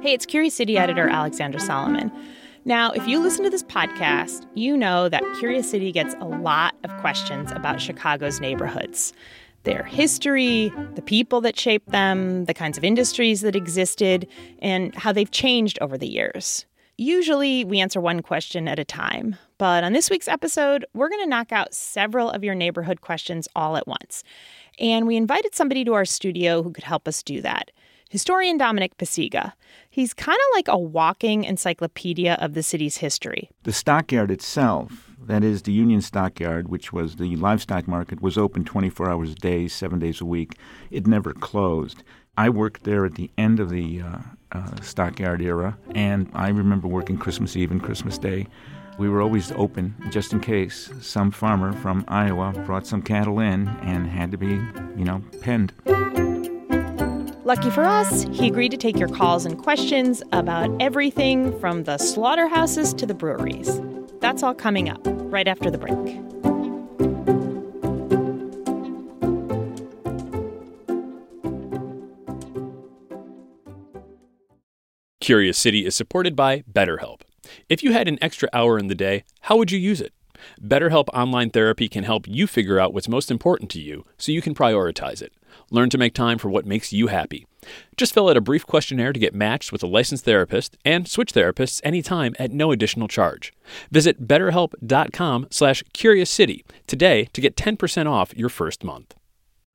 Hey, it's Curious City editor Alexandra Solomon. Now, if you listen to this podcast, you know that Curious City gets a lot of questions about Chicago's neighborhoods their history, the people that shaped them, the kinds of industries that existed, and how they've changed over the years. Usually, we answer one question at a time, but on this week's episode, we're going to knock out several of your neighborhood questions all at once. And we invited somebody to our studio who could help us do that historian Dominic Pacyga. He's kind of like a walking encyclopedia of the city's history. The stockyard itself, that is the Union Stockyard, which was the livestock market, was open 24 hours a day, seven days a week. It never closed. I worked there at the end of the uh, uh, stockyard era, and I remember working Christmas Eve and Christmas Day. We were always open just in case some farmer from Iowa brought some cattle in and had to be, you know, penned. Lucky for us, he agreed to take your calls and questions about everything from the slaughterhouses to the breweries. That's all coming up right after the break. Curious City is supported by BetterHelp. If you had an extra hour in the day, how would you use it? BetterHelp Online Therapy can help you figure out what's most important to you so you can prioritize it. Learn to make time for what makes you happy. Just fill out a brief questionnaire to get matched with a licensed therapist and switch therapists anytime at no additional charge. Visit betterhelp.com slash curiouscity today to get 10% off your first month.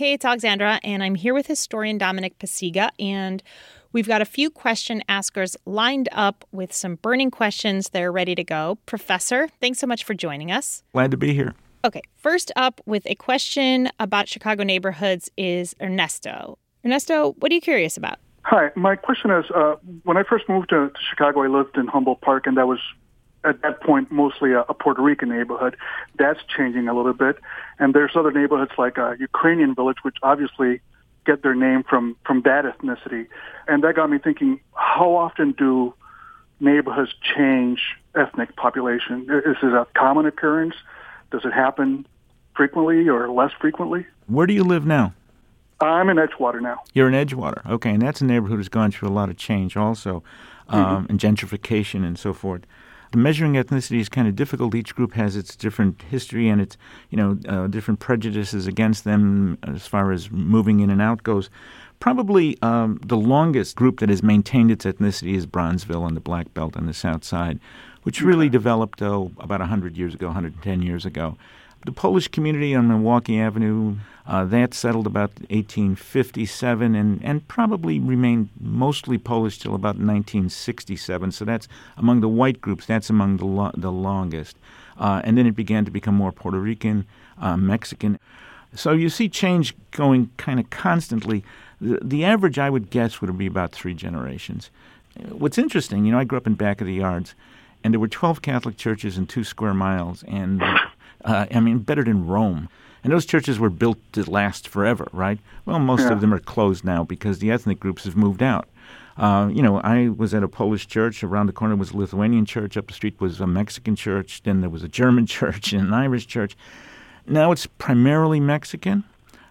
Hey, it's Alexandra, and I'm here with historian Dominic Pacyga, and we've got a few question askers lined up with some burning questions. They're ready to go. Professor, thanks so much for joining us. Glad to be here. Okay, first up with a question about Chicago neighborhoods is Ernesto. Ernesto, what are you curious about? Hi, my question is uh, when I first moved to, to Chicago, I lived in Humboldt Park, and that was at that point mostly a, a Puerto Rican neighborhood. That's changing a little bit, and there's other neighborhoods like a Ukrainian village, which obviously get their name from from that ethnicity, and that got me thinking: How often do neighborhoods change ethnic population? Is it a common occurrence? Does it happen frequently or less frequently? Where do you live now? I'm in Edgewater now. You're in Edgewater, okay, and that's a neighborhood that's gone through a lot of change also, um, mm-hmm. and gentrification and so forth measuring ethnicity is kind of difficult. Each group has its different history and its you know uh, different prejudices against them as far as moving in and out goes. Probably um, the longest group that has maintained its ethnicity is Bronzeville and the Black Belt on the South Side, which really developed oh, about 100 years ago, 110 years ago. The Polish community on Milwaukee Avenue, uh, that settled about 1857 and, and probably remained mostly Polish till about 1967. So that's among the white groups, that's among the, lo- the longest. Uh, and then it began to become more Puerto Rican, uh, Mexican. So you see change going kind of constantly. The, the average, I would guess, would be about three generations. What's interesting, you know, I grew up in back of the yards, and there were 12 Catholic churches in two square miles, and uh, I mean, better than Rome. And those churches were built to last forever, right? Well, most yeah. of them are closed now because the ethnic groups have moved out. Uh, you know, I was at a Polish church. Around the corner was a Lithuanian church. Up the street was a Mexican church. Then there was a German church and an Irish church. Now it's primarily Mexican,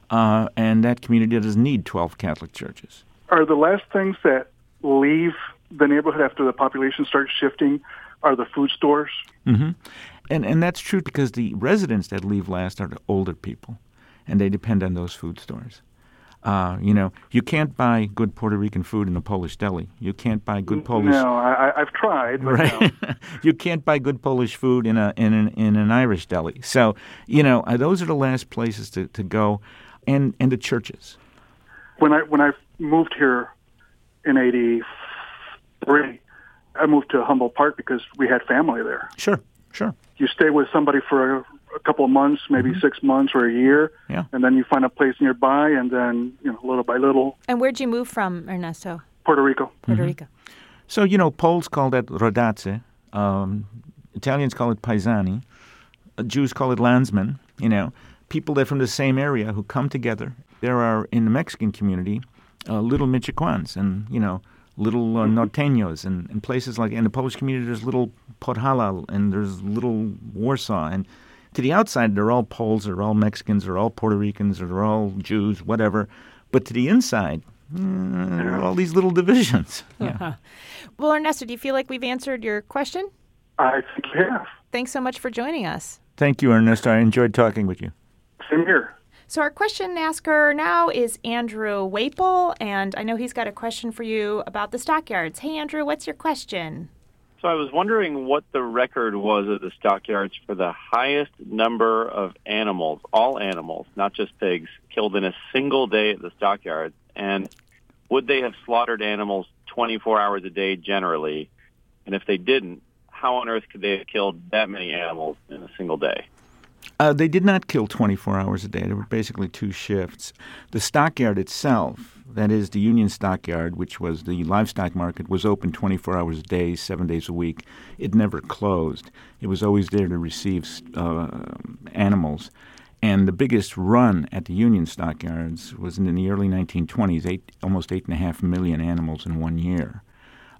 uh, and that community doesn't need 12 Catholic churches. Are the last things that leave the neighborhood after the population starts shifting are the food stores? Mm-hmm. And and that's true because the residents that leave last are the older people, and they depend on those food stores. Uh, you know, you can't buy good Puerto Rican food in a Polish deli. You can't buy good Polish. No, I, have tried. right. No. you can't buy good Polish food in a in an in an Irish deli. So you know, uh, those are the last places to, to go, and and the churches. When I when I moved here in '83, I moved to Humboldt Park because we had family there. Sure, sure you stay with somebody for a, a couple of months, maybe mm-hmm. six months or a year, yeah. and then you find a place nearby, and then you know little by little. And where'd you move from, Ernesto? Puerto Rico. Puerto Rico. So, you know, Poles call that rodacy. Um, Italians call it paesani. Uh, Jews call it landsmen. You know, people that from the same area who come together. There are, in the Mexican community, uh, little Michoacans and, you know, little uh, norteños and, and places like, in the Polish community, there's little Podhale and there's little Warsaw. And to the outside, they're all Poles, they're all Mexicans, they're all Puerto Ricans, or they're all Jews, whatever. But to the inside, mm, there are all these little divisions. Yeah. Well, Ernesto, do you feel like we've answered your question? I think you have. Thanks so much for joining us. Thank you, Ernesto. I enjoyed talking with you. Same here. So, our question asker now is Andrew Waple, and I know he's got a question for you about the stockyards. Hey, Andrew, what's your question? So I was wondering what the record was at the stockyards for the highest number of animals, all animals, not just pigs, killed in a single day at the stockyards. And would they have slaughtered animals 24 hours a day generally? And if they didn't, how on earth could they have killed that many animals in a single day? Uh, they did not kill 24 hours a day. There were basically two shifts. The stockyard itself, that is the Union Stockyard, which was the livestock market, was open 24 hours a day, seven days a week. It never closed. It was always there to receive uh, animals. And the biggest run at the Union Stockyards was in the early 1920s, eight, almost 8.5 million animals in one year.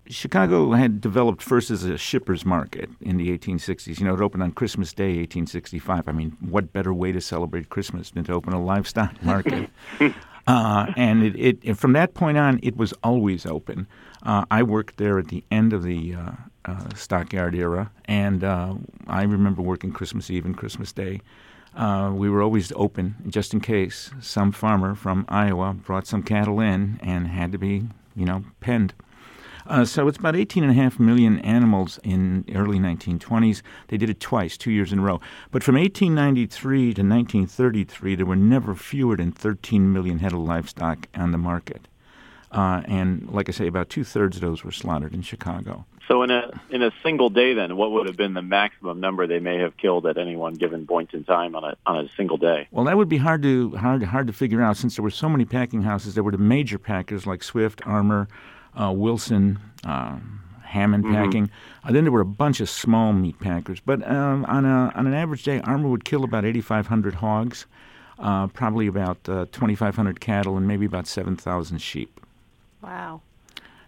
Chicago had developed first as a shipper's market in the 1860s. You know, it opened on Christmas Day, 1865. I mean, what better way to celebrate Christmas than to open a livestock market? uh, and it, it, from that point on, it was always open. Uh, I worked there at the end of the uh, uh stockyard era, and uh, I remember working Christmas Eve and Christmas Day. Uh, we were always open just in case some farmer from Iowa brought some cattle in and had to be, you know, penned. Uh, so it's about 18.5 million animals in early 1920s. They did it twice, two years in a row. But from 1893 to 1933, there were never fewer than 13 million head of livestock on the market. Uh, and like I say, about two thirds of those were slaughtered in Chicago. So in a in a single day, then, what would have been the maximum number they may have killed at any one given point in time on a on a single day? Well, that would be hard to hard hard to figure out since there were so many packing houses. There were the major packers like Swift, Armour, uh, Wilson, uh, Hammond mm-hmm. Packing. Uh, then there were a bunch of small meat packers. But um, on, a, on an average day, Armour would kill about 8,500 hogs, uh, probably about uh, 2,500 cattle, and maybe about 7,000 sheep. Wow.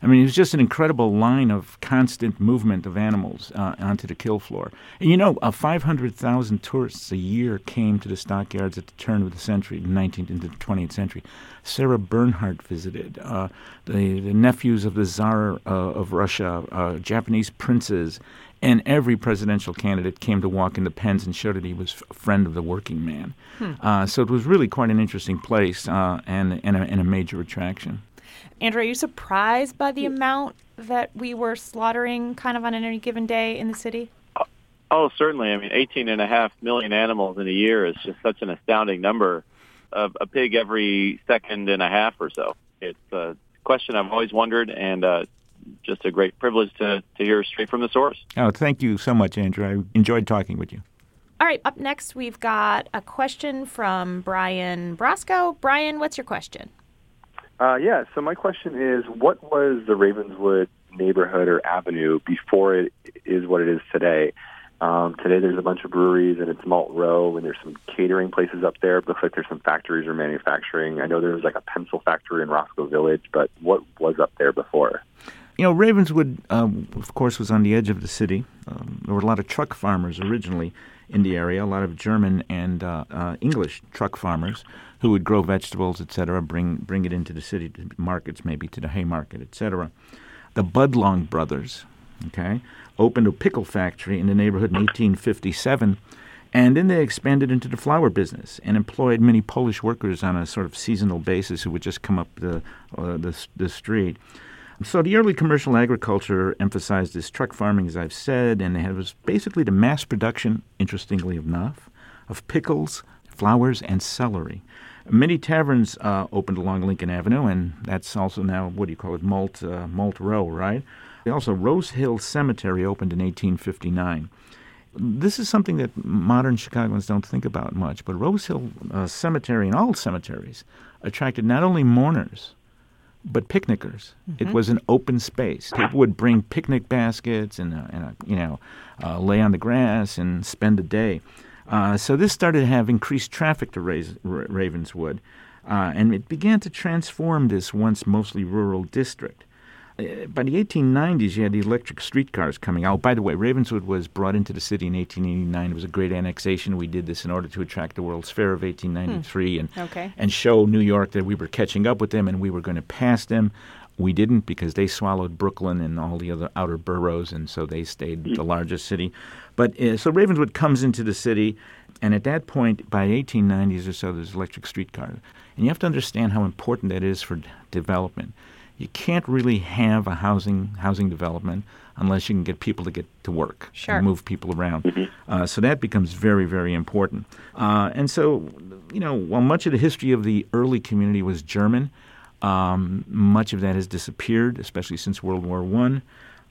I mean, it was just an incredible line of constant movement of animals uh, onto the kill floor. And you know, uh, 500,000 tourists a year came to the stockyards at the turn of the century, 19th into the 20th century. Sarah Bernhardt visited. Uh, the, the nephews of the Tsar uh, of Russia, uh, Japanese princes, and every presidential candidate came to walk in the pens and showed that he was a friend of the working man. Hmm. Uh, so it was really quite an interesting place and, and, a, and a major attraction. Andrew, are you surprised by the amount that we were slaughtering kind of on any given day in the city? Oh, certainly. I mean, 18 and a half million animals in a year is just such an astounding number. Of a pig every second and a half or so. It's a question I've always wondered, and uh, just a great privilege to, to hear straight from the source. Oh, thank you so much, Andrew. I enjoyed talking with you. All right, up next, we've got a question from Brian Brasco. Brian, what's your question? Uh, yeah, so my question is what was the Ravenswood neighborhood or avenue before it is what it is today? Um, today there's a bunch of breweries and it's Malt Row and there's some catering places up there. It Looks like there's some factories or manufacturing. I know there was like a pencil factory in Roscoe Village, but what was up there before? You know, Ravenswood, um, of course, was on the edge of the city. Um, there were a lot of truck farmers originally in the area, a lot of German and uh, uh, English truck farmers who would grow vegetables, etc., bring bring it into the city to markets, maybe to the Haymarket, etc. The Budlong brothers, okay, opened a pickle factory in the neighborhood in 1857, and then they expanded into the flour business and employed many Polish workers on a sort of seasonal basis who would just come up the uh, the, the street. So the early commercial agriculture emphasized this truck farming, as I've said, and it was basically the mass production, interestingly enough, of pickles, flowers, and celery. Many taverns uh, opened along Lincoln Avenue, and that's also now what do you call it, Malt uh, Malt Row, right? Also, Rose Hill Cemetery opened in 1859. This is something that modern Chicagoans don't think about much, but Rose Hill uh, Cemetery and all cemeteries attracted not only mourners, but picnickers. It Mhm. was an open space. People would bring picnic baskets and, uh, and uh, you know, uh, lay on the grass and spend a day. Uh, so this started to have increased traffic to Ra- Ravenswood, uh, and it began to transform this once mostly rural district. Uh, by the 1890s, you had the electric streetcars coming out. By the way, Ravenswood was brought into the city in 1889. It was a great annexation. We did this in order to attract the World's Fair of 1893 and Okay. and show New York that we were catching up with them and we were going to pass them. We didn't because they swallowed Brooklyn and all the other outer boroughs, and so they stayed the largest city. But uh, so Ravenswood comes into the city, and at that point, by 1890s or so, there's electric streetcars, and you have to understand how important that is for d- development. You can't really have a housing housing development unless you can get people to get to work Sure. and move people around. Uh, so that becomes very, very important. Uh, and so, you know, while much of the history of the early community was German, um, much of that has disappeared, especially since World War One.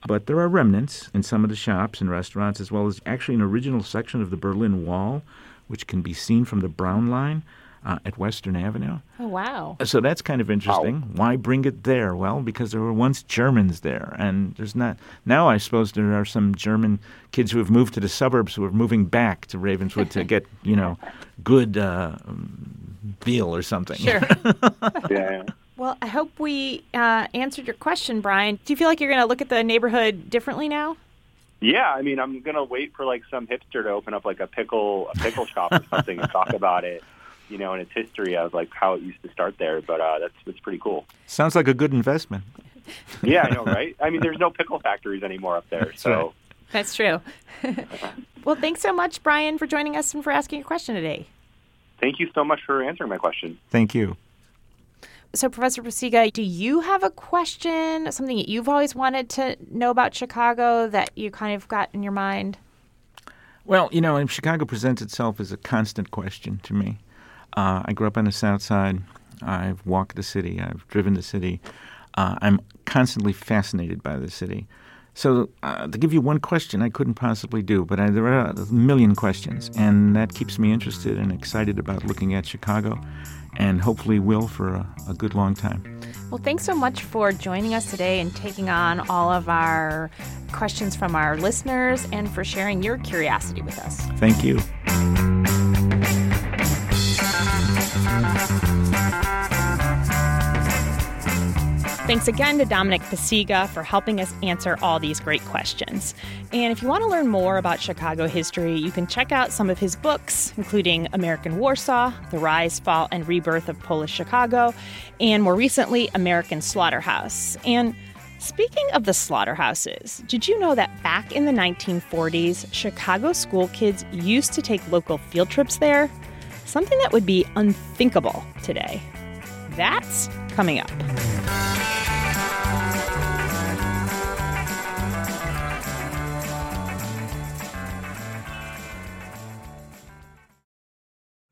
But there are remnants in some of the shops and restaurants, as well as actually an original section of the Berlin Wall, which can be seen from the Brown Line uh, at Western Avenue. Oh, wow. So that's kind of interesting. Why bring it there? Well, because there were once Germans there, and there's not now. I suppose there are some German kids who have moved to the suburbs who are moving back to Ravenswood to get you know good uh, veal or something. Sure. yeah. Well, I hope we uh, answered your question, Brian. Do you feel like you're going to look at the neighborhood differently now? Yeah, I mean, I'm gonna wait for like some hipster to open up like a pickle a pickle shop or something and talk about it, you know, and its history of like how it used to start there. But uh, that's that's pretty cool. Sounds like a good investment. Yeah, I know, right? I mean, there's no pickle factories anymore up there, so That's true. well, thanks so much, Brian, for joining us and for asking a question today. thank you so much for answering my question. Thank you. So, Professor Pacyga, do you have a question, something that you've always wanted to know about Chicago that you kind of got in your mind? Well, you know, Chicago presents itself as a constant question to me. Uh, I grew up on the South Side. I've walked the city. I've driven the city. Uh, I'm constantly fascinated by the city. So, uh, to give you one question, I couldn't possibly do, but I, there are a million questions, and that keeps me interested and excited about looking at Chicago, and hopefully will for a, a good long time. Well, thanks so much for joining us today and taking on all of our questions from our listeners and for sharing your curiosity with us. Thank you. Thanks again to Dominic Pacyga for helping us answer all these great questions. And if you want to learn more about Chicago history, you can check out some of his books, including American Warsaw, The Rise, Fall, and Rebirth of Polish Chicago, and more recently, American Slaughterhouse. And Speaking of the slaughterhouses, did you know that back in the 1940s, Chicago school kids used to take local field trips there? Something that would be unthinkable today. That's coming up.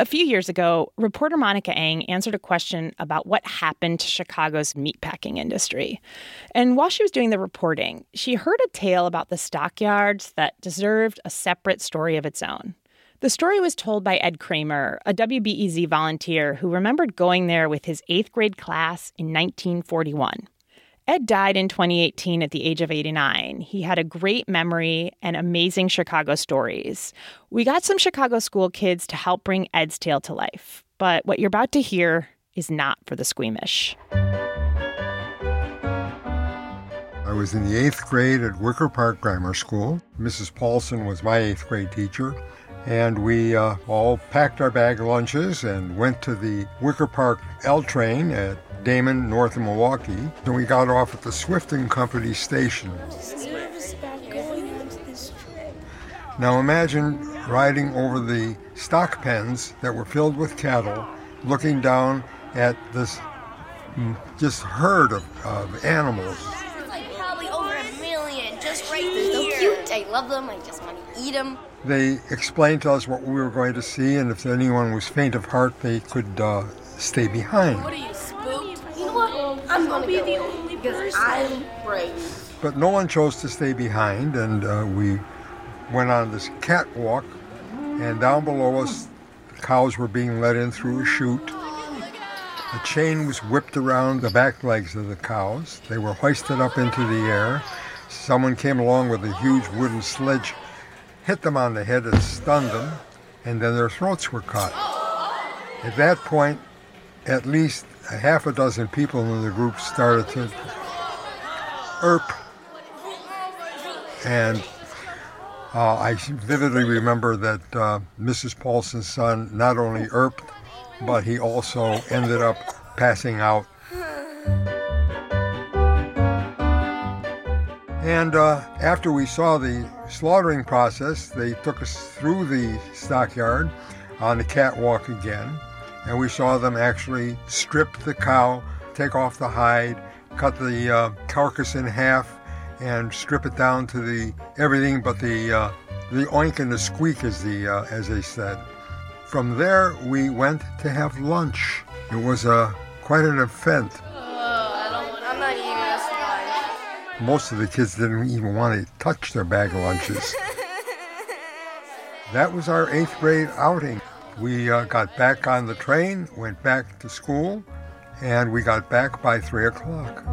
A few years ago, reporter Monica Eng answered a question about what happened to Chicago's meatpacking industry. And while she was doing the reporting, she heard a tale about the stockyards that deserved a separate story of its own. The story was told by Ed Kramer, a WBEZ volunteer who remembered going there with his eighth grade class in 1941. Ed died in 2018 at the age of 89. He had a great memory and amazing Chicago stories. We got some Chicago school kids to help bring Ed's tale to life, but what you're about to hear is not for the squeamish. I was in the eighth grade at Wicker Park Grammar School. Mrs. Paulson was my eighth grade teacher. And we uh, all packed our bag lunches and went to the Wicker Park L train at Damen, north of Milwaukee. And we got off at the Swift and Company station. Now imagine riding over the stock pens that were filled with cattle, looking down at this just herd of, of animals. It's like probably over a million just right They're so cute. I love them. I just want to eat them. They explained to us what we were going to see, and if anyone was faint of heart, they could uh, stay behind. What are you, spooked? You know what? I'm going to be the only because I'm brave. But no one chose to stay behind, and uh, we went on this catwalk, and down below us, the cows were being let in through a chute. A chain was whipped around the back legs of the cows. They were hoisted up into the air. Someone came along with a huge wooden sledge, hit them on the head and stunned them, and then their throats were cut. At that point, at least a half a dozen people in the group started to erp. And uh, I vividly remember that uh, Mrs. Paulson's son not only erped, but he also ended up passing out. And uh, after we saw the slaughtering process, they took us through the stockyard on the catwalk again, and we saw them actually strip the cow, take off the hide, cut the uh, carcass in half, and strip it down to the everything but the uh, the oink and the squeak, as the uh, as they said. From there, we went to have lunch. It was a quite an event. I'm not eating this one. Most of the kids didn't even want to touch their bag of lunches. that was our eighth grade outing. We uh, got back on the train, went back to school, and we got back by three o'clock.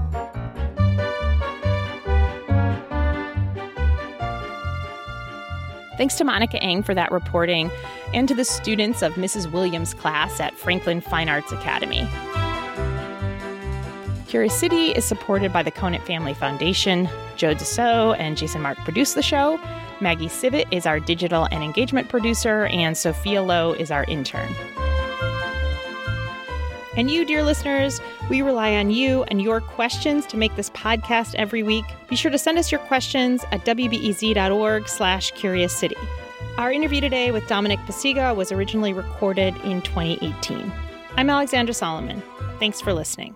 Thanks to Monica Eng for that reporting and to the students of Mrs. Williams' class at Franklin Fine Arts Academy. Curious City is supported by the Conant Family Foundation. Joe DeCeault and Jason Marck produce the show. Maggie Sivit is our digital and engagement producer, and Sophia Lowe is our intern. And you, dear listeners, we rely on you and your questions to make this podcast every week. Be sure to send us your questions at wbez.org slash curious city. Our interview today with Dominic Pacyga was originally recorded in 2018. I'm Alexandra Solomon. Thanks for listening.